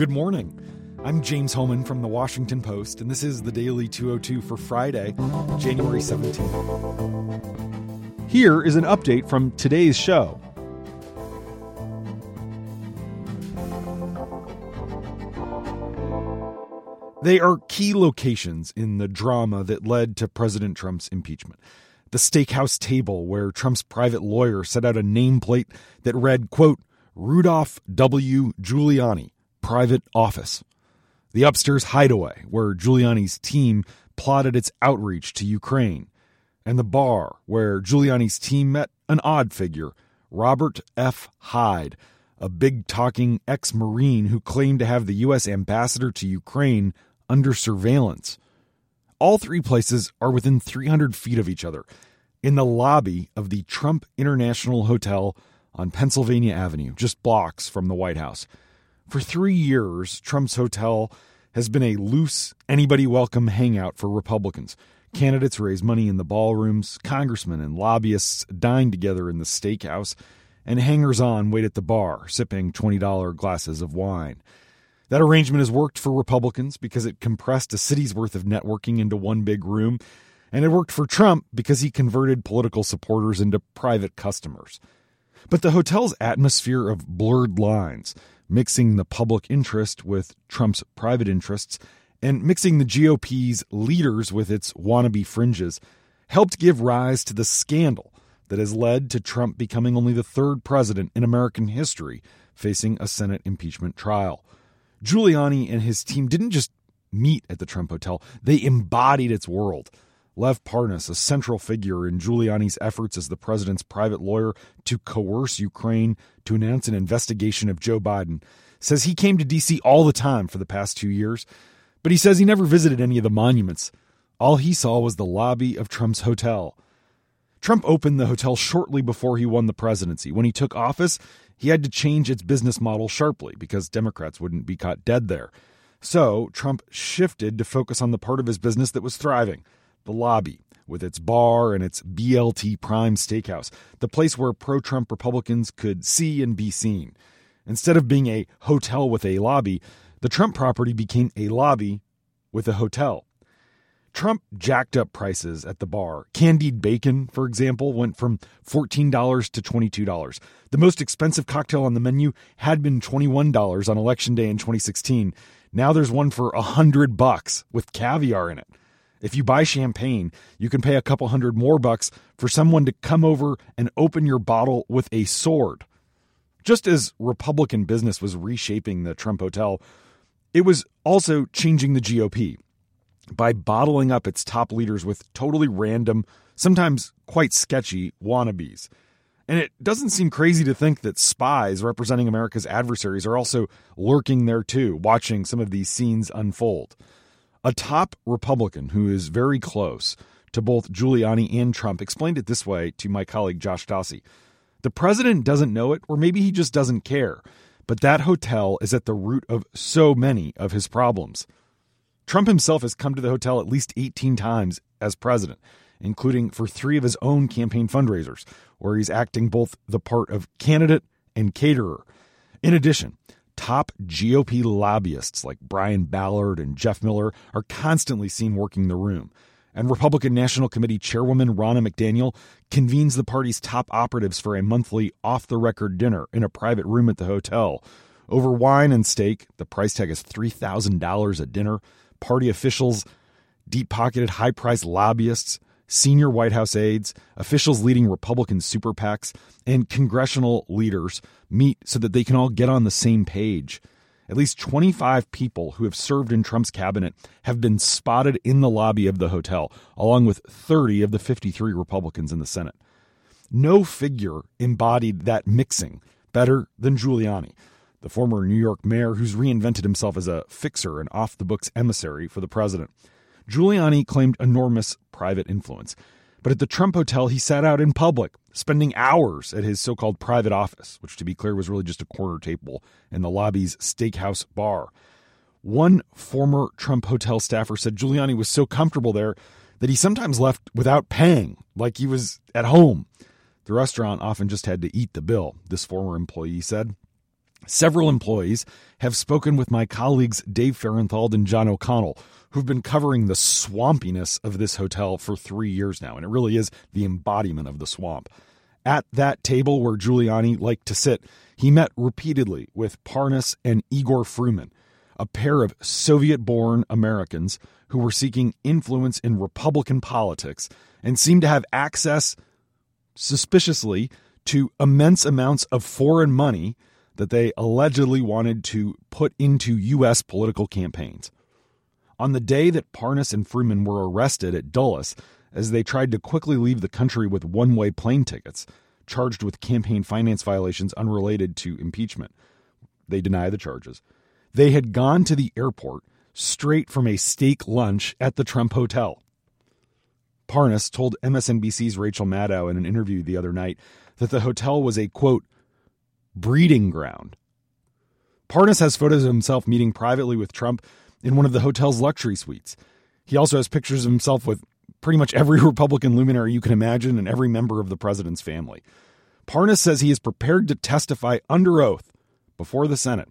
Good morning. I'm James Hohmann from the Washington Post, and this is the Daily 202 for Friday, January 17th. Here is an update from today's show. They are key locations in the drama that led to President Trump's impeachment. The steakhouse table where Trump's private lawyer set out a nameplate that read, quote, Rudolph W. Giuliani, private office. The upstairs hideaway where Giuliani's team plotted its outreach to Ukraine. And the bar where Giuliani's team met an odd figure, Robert F. Hyde, a big talking ex Marine who claimed to have the U.S. ambassador to Ukraine under surveillance. All three places are within 300 feet of each other in the lobby of the Trump International Hotel on Pennsylvania Avenue, just blocks from the White House. For three years, Trump's hotel has been a loose, anybody welcome hangout for Republicans. Candidates raise money in the ballrooms, congressmen and lobbyists dine together in the steakhouse, and hangers on wait at the bar, sipping $20 glasses of wine. That arrangement has worked for Republicans because it compressed a city's worth of networking into one big room, and it worked for Trump because he converted political supporters into private customers. But the hotel's atmosphere of blurred lines, mixing the public interest with Trump's private interests, and mixing the GOP's leaders with its wannabe fringes, helped give rise to the scandal that has led to Trump becoming only the third president in American history facing a Senate impeachment trial. Giuliani and his team didn't just meet at the Trump Hotel, they embodied its world. Lev Parnas, a central figure in Giuliani's efforts as the president's private lawyer to coerce Ukraine to announce an investigation of Joe Biden, says he came to D.C. all the time for the past two years, but he says he never visited any of the monuments. All he saw was the lobby of Trump's hotel. Trump opened the hotel shortly before he won the presidency. When he took office, he had to change its business model sharply because Democrats wouldn't be caught dead there. So, Trump shifted to focus on the part of his business that was thriving the lobby, with its bar and its BLT Prime Steakhouse, the place where pro Trump Republicans could see and be seen. Instead of being a hotel with a lobby, the Trump property became a lobby with a hotel. Trump jacked up prices at the bar. Candied bacon, for example, went from $14 to $22. The most expensive cocktail on the menu had been $21 on election day in 2016. Now there's one for 100 bucks with caviar in it. If you buy champagne, you can pay a couple hundred more bucks for someone to come over and open your bottle with a sword. Just as Republican business was reshaping the Trump Hotel, it was also changing the GOP by bottling up its top leaders with totally random, sometimes quite sketchy wannabes. And it doesn't seem crazy to think that spies representing America's adversaries are also lurking there too, watching some of these scenes unfold. A top Republican who is very close to both Giuliani and Trump explained it this way to my colleague Josh Dawsey. The president doesn't know it, or maybe he just doesn't care, but that hotel is at the root of so many of his problems. Trump himself has come to the hotel at least 18 times as president, including for three of his own campaign fundraisers, where he's acting both the part of candidate and caterer. In addition, top GOP lobbyists like Brian Ballard and Jeff Miller are constantly seen working the room. And Republican National Committee Chairwoman Ronna McDaniel convenes the party's top operatives for a monthly off the record dinner in a private room at the hotel. Over wine and steak, the price tag is $3,000 a dinner. Party officials, deep pocketed, high priced lobbyists, senior White House aides, officials leading Republican super PACs, and congressional leaders meet so that they can all get on the same page. At least 25 people who have served in Trump's cabinet have been spotted in the lobby of the hotel, along with 30 of the 53 Republicans in the Senate. No figure embodied that mixing better than Giuliani, the former New York mayor who's reinvented himself as a fixer and off the books emissary for the president. Giuliani claimed enormous private influence. But at the Trump Hotel, he sat out in public, spending hours at his so called private office, which to be clear was really just a corner table in the lobby's steakhouse bar. One former Trump hotel staffer said Giuliani was so comfortable there that he sometimes left without paying, like he was at home. The restaurant often just had to eat the bill, this former employee said. Several employees have spoken with my colleagues Dave Fahrenthold and John O'Connell, who've been covering the swampiness of this hotel for three years now, and it really is the embodiment of the swamp. At that table where Giuliani liked to sit, he met repeatedly with Parnas and Igor Fruman, a pair of Soviet born Americans who were seeking influence in Republican politics and seemed to have access, suspiciously, to immense amounts of foreign money that they allegedly wanted to put into U.S. political campaigns. On the day that Parnas and Fruman were arrested at Dulles, as they tried to quickly leave the country with one way plane tickets, charged with campaign finance violations unrelated to impeachment. They deny the charges. They had gone to the airport straight from a steak lunch at the Trump Hotel. Parnas told MSNBC's Rachel Maddow in an interview the other night that the hotel was a quote, breeding ground. Parnas has photos of himself meeting privately with Trump in one of the hotel's luxury suites. He also has pictures of himself with pretty much every Republican luminary you can imagine and every member of the president's family. Parnas says he is prepared to testify under oath before the Senate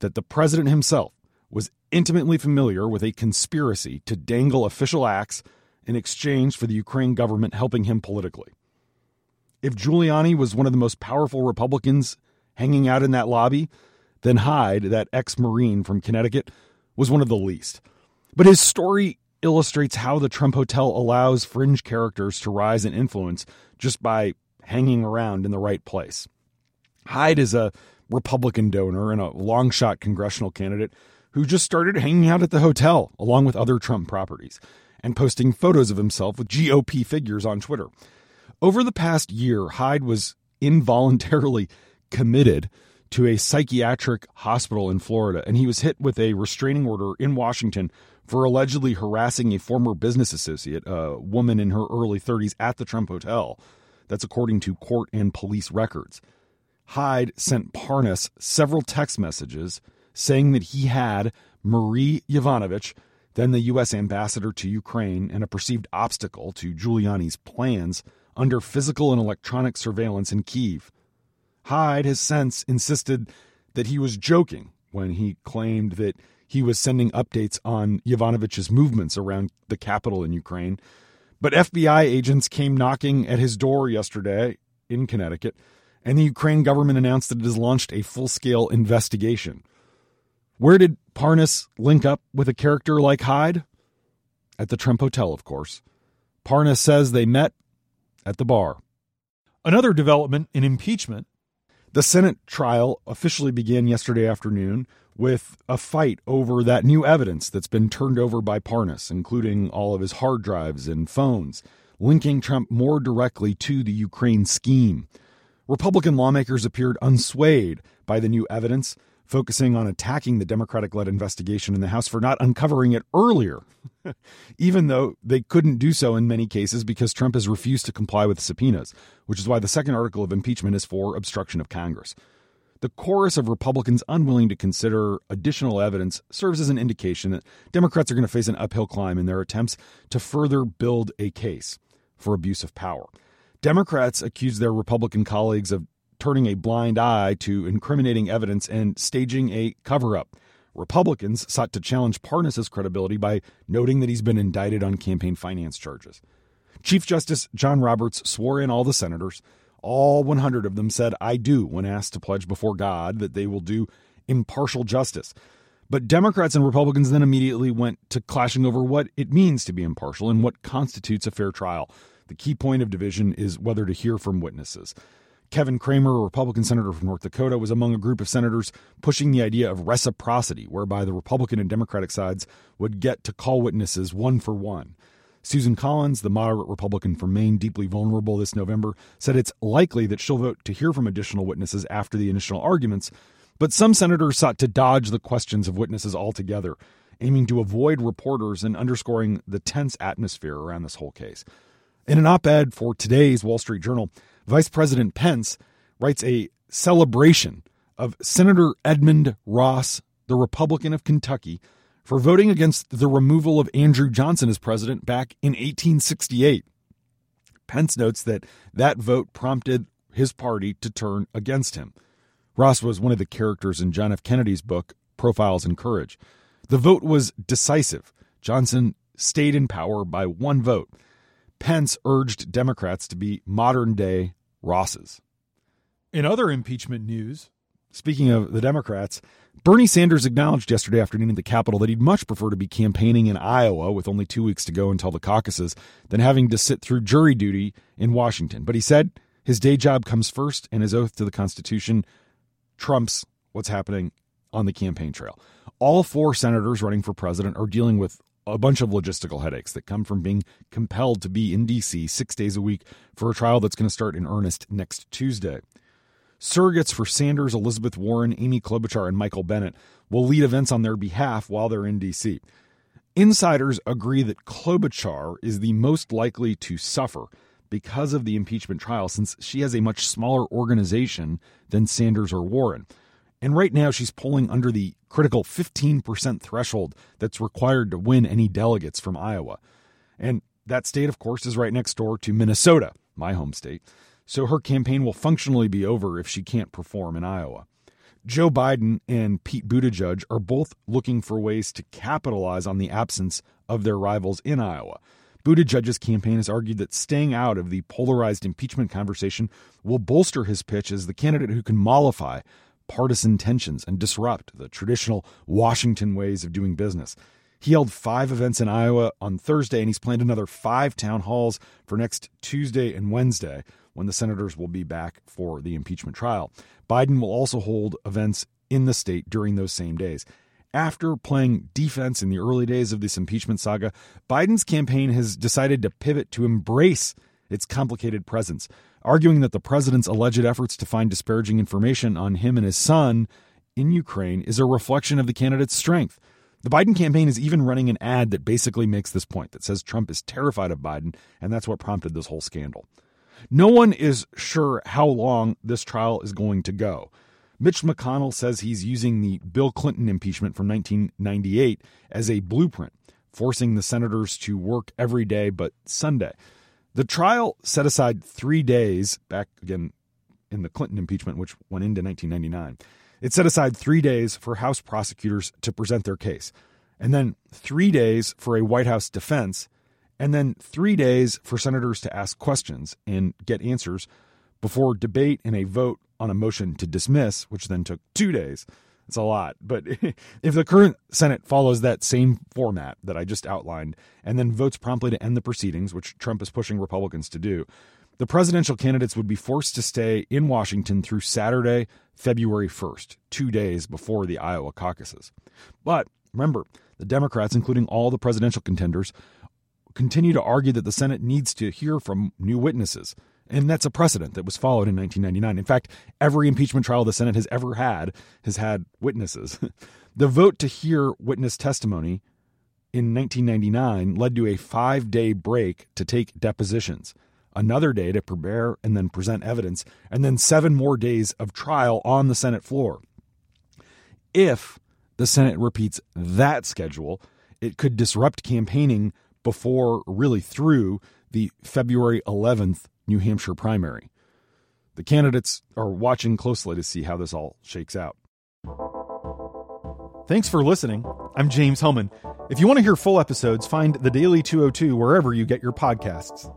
that the president himself was intimately familiar with a conspiracy to dangle official acts in exchange for the Ukraine government helping him politically. If Giuliani was one of the most powerful Republicans hanging out in that lobby, then Hyde, that ex Marine from Connecticut, was one of the least. But his story illustrates how the Trump Hotel allows fringe characters to rise in influence just by hanging around in the right place. Hyde is a Republican donor and a long shot congressional candidate who just started hanging out at the hotel along with other Trump properties and posting photos of himself with GOP figures on Twitter. Over the past year, Hyde was involuntarily committed to a psychiatric hospital in Florida, and he was hit with a restraining order in Washington for allegedly harassing a former business associate, a woman in her early 30s, at the Trump Hotel. That's according to court and police records. Hyde sent Parnas several text messages saying that he had Marie Yovanovitch, then the U.S. ambassador to Ukraine and a perceived obstacle to Giuliani's plans, under physical and electronic surveillance in Kiev. Hyde has since insisted that he was joking when he claimed that he was sending updates on Yovanovitch's movements around the capital in Ukraine. But FBI agents came knocking at his door yesterday in Connecticut, and the Ukraine government announced that it has launched a full scale investigation. Where did Parnas link up with a character like Hyde? At the Trump Hotel, of course. Parnas says they met at the bar. Another development in impeachment the Senate trial officially began yesterday afternoon with a fight over that new evidence that's been turned over by Parnas, including all of his hard drives and phones, linking Trump more directly to the Ukraine scheme. Republican lawmakers appeared unswayed by the new evidence, focusing on attacking the Democratic led investigation in the House for not uncovering it earlier, even though they couldn't do so in many cases because Trump has refused to comply with subpoenas, which is why the second article of impeachment is for obstruction of Congress. The chorus of Republicans unwilling to consider additional evidence serves as an indication that Democrats are going to face an uphill climb in their attempts to further build a case for abuse of power. Democrats accuse their Republican colleagues of turning a blind eye to incriminating evidence and staging a cover up. Republicans sought to challenge Parnas's credibility by noting that he's been indicted on campaign finance charges. Chief Justice John Roberts swore in all the senators. All 100 of them said, I do, when asked to pledge before God that they will do impartial justice. But Democrats and Republicans then immediately went to clashing over what it means to be impartial and what constitutes a fair trial. The key point of division is whether to hear from witnesses. Kevin Cramer, a Republican senator from North Dakota, was among a group of senators pushing the idea of reciprocity, whereby the Republican and Democratic sides would get to call witnesses one for one. Susan Collins, the moderate Republican from Maine, deeply vulnerable this November, said it's likely that she'll vote to hear from additional witnesses after the initial arguments, but some senators sought to dodge the questions of witnesses altogether, aiming to avoid reporters and underscoring the tense atmosphere around this whole case. In an op ed for today's Wall Street Journal, Vice President Pence writes a celebration of Senator Edmund Ross, the Republican of Kentucky, for voting against the removal of Andrew Johnson as president back in 1868. Pence notes that that vote prompted his party to turn against him. Ross was one of the characters in John F. Kennedy's book, Profiles in Courage. The vote was decisive. Johnson stayed in power by one vote. Pence urged Democrats to be modern day Rosses. In other impeachment news, speaking of the Democrats, Bernie Sanders acknowledged yesterday afternoon at the Capitol that he'd much prefer to be campaigning in Iowa with only two weeks to go until the caucuses than having to sit through jury duty in Washington. But he said his day job comes first and his oath to the Constitution trumps what's happening on the campaign trail. All four senators running for president are dealing with a bunch of logistical headaches that come from being compelled to be in D.C. six days a week for a trial that's going to start in earnest next Tuesday. Surrogates for Sanders, Elizabeth Warren, Amy Klobuchar, and Michael Bennet will lead events on their behalf while they're in D.C. Insiders agree that Klobuchar is the most likely to suffer because of the impeachment trial, since she has a much smaller organization than Sanders or Warren. And right now, she's polling under the critical 15% threshold that's required to win any delegates from Iowa. And that state, of course, is right next door to Minnesota, my home state. So her campaign will functionally be over if she can't perform in Iowa. Joe Biden and Pete Buttigieg are both looking for ways to capitalize on the absence of their rivals in Iowa. Buttigieg's campaign has argued that staying out of the polarized impeachment conversation will bolster his pitch as the candidate who can mollify partisan tensions and disrupt the traditional Washington ways of doing business. He held five events in Iowa on Thursday, and he's planned another five town halls for next Tuesday and Wednesday when the senators will be back for the impeachment trial. Biden will also hold events in the state during those same days. After playing defense in the early days of this impeachment saga, Biden's campaign has decided to pivot to embrace its complicated presence, arguing that the president's alleged efforts to find disparaging information on him and his son in Ukraine is a reflection of the candidate's strength. The Biden campaign is even running an ad that basically makes this point that says Trump is terrified of Biden, and that's what prompted this whole scandal. No one is sure how long this trial is going to go. Mitch McConnell says he's using the Bill Clinton impeachment from 1998 as a blueprint, forcing the senators to work every day but Sunday. The trial set aside three days back again in the Clinton impeachment, which went into 1999. It set aside three days for House prosecutors to present their case, and then three days for a White House defense and then three days for senators to ask questions and get answers before debate and a vote on a motion to dismiss, which then took two days. It's a lot. But if the current Senate follows that same format that I just outlined and then votes promptly to end the proceedings, which Trump is pushing Republicans to do, the presidential candidates would be forced to stay in Washington through Saturday, February 1st, two days before the Iowa caucuses. But remember, the Democrats, including all the presidential contenders, continue to argue that the Senate needs to hear from new witnesses. And that's a precedent that was followed in 1999. In fact, every impeachment trial the Senate has ever had has had witnesses. the vote to hear witness testimony in 1999 led to a five day break to take depositions, another day to prepare and then present evidence, and then seven more days of trial on the Senate floor. If the Senate repeats that schedule, it could disrupt campaigning before, really through, the February 11th New Hampshire primary. The candidates are watching closely to see how this all shakes out. Thanks for listening. I'm James Hohmann. If you want to hear full episodes, find The Daily 202 wherever you get your podcasts.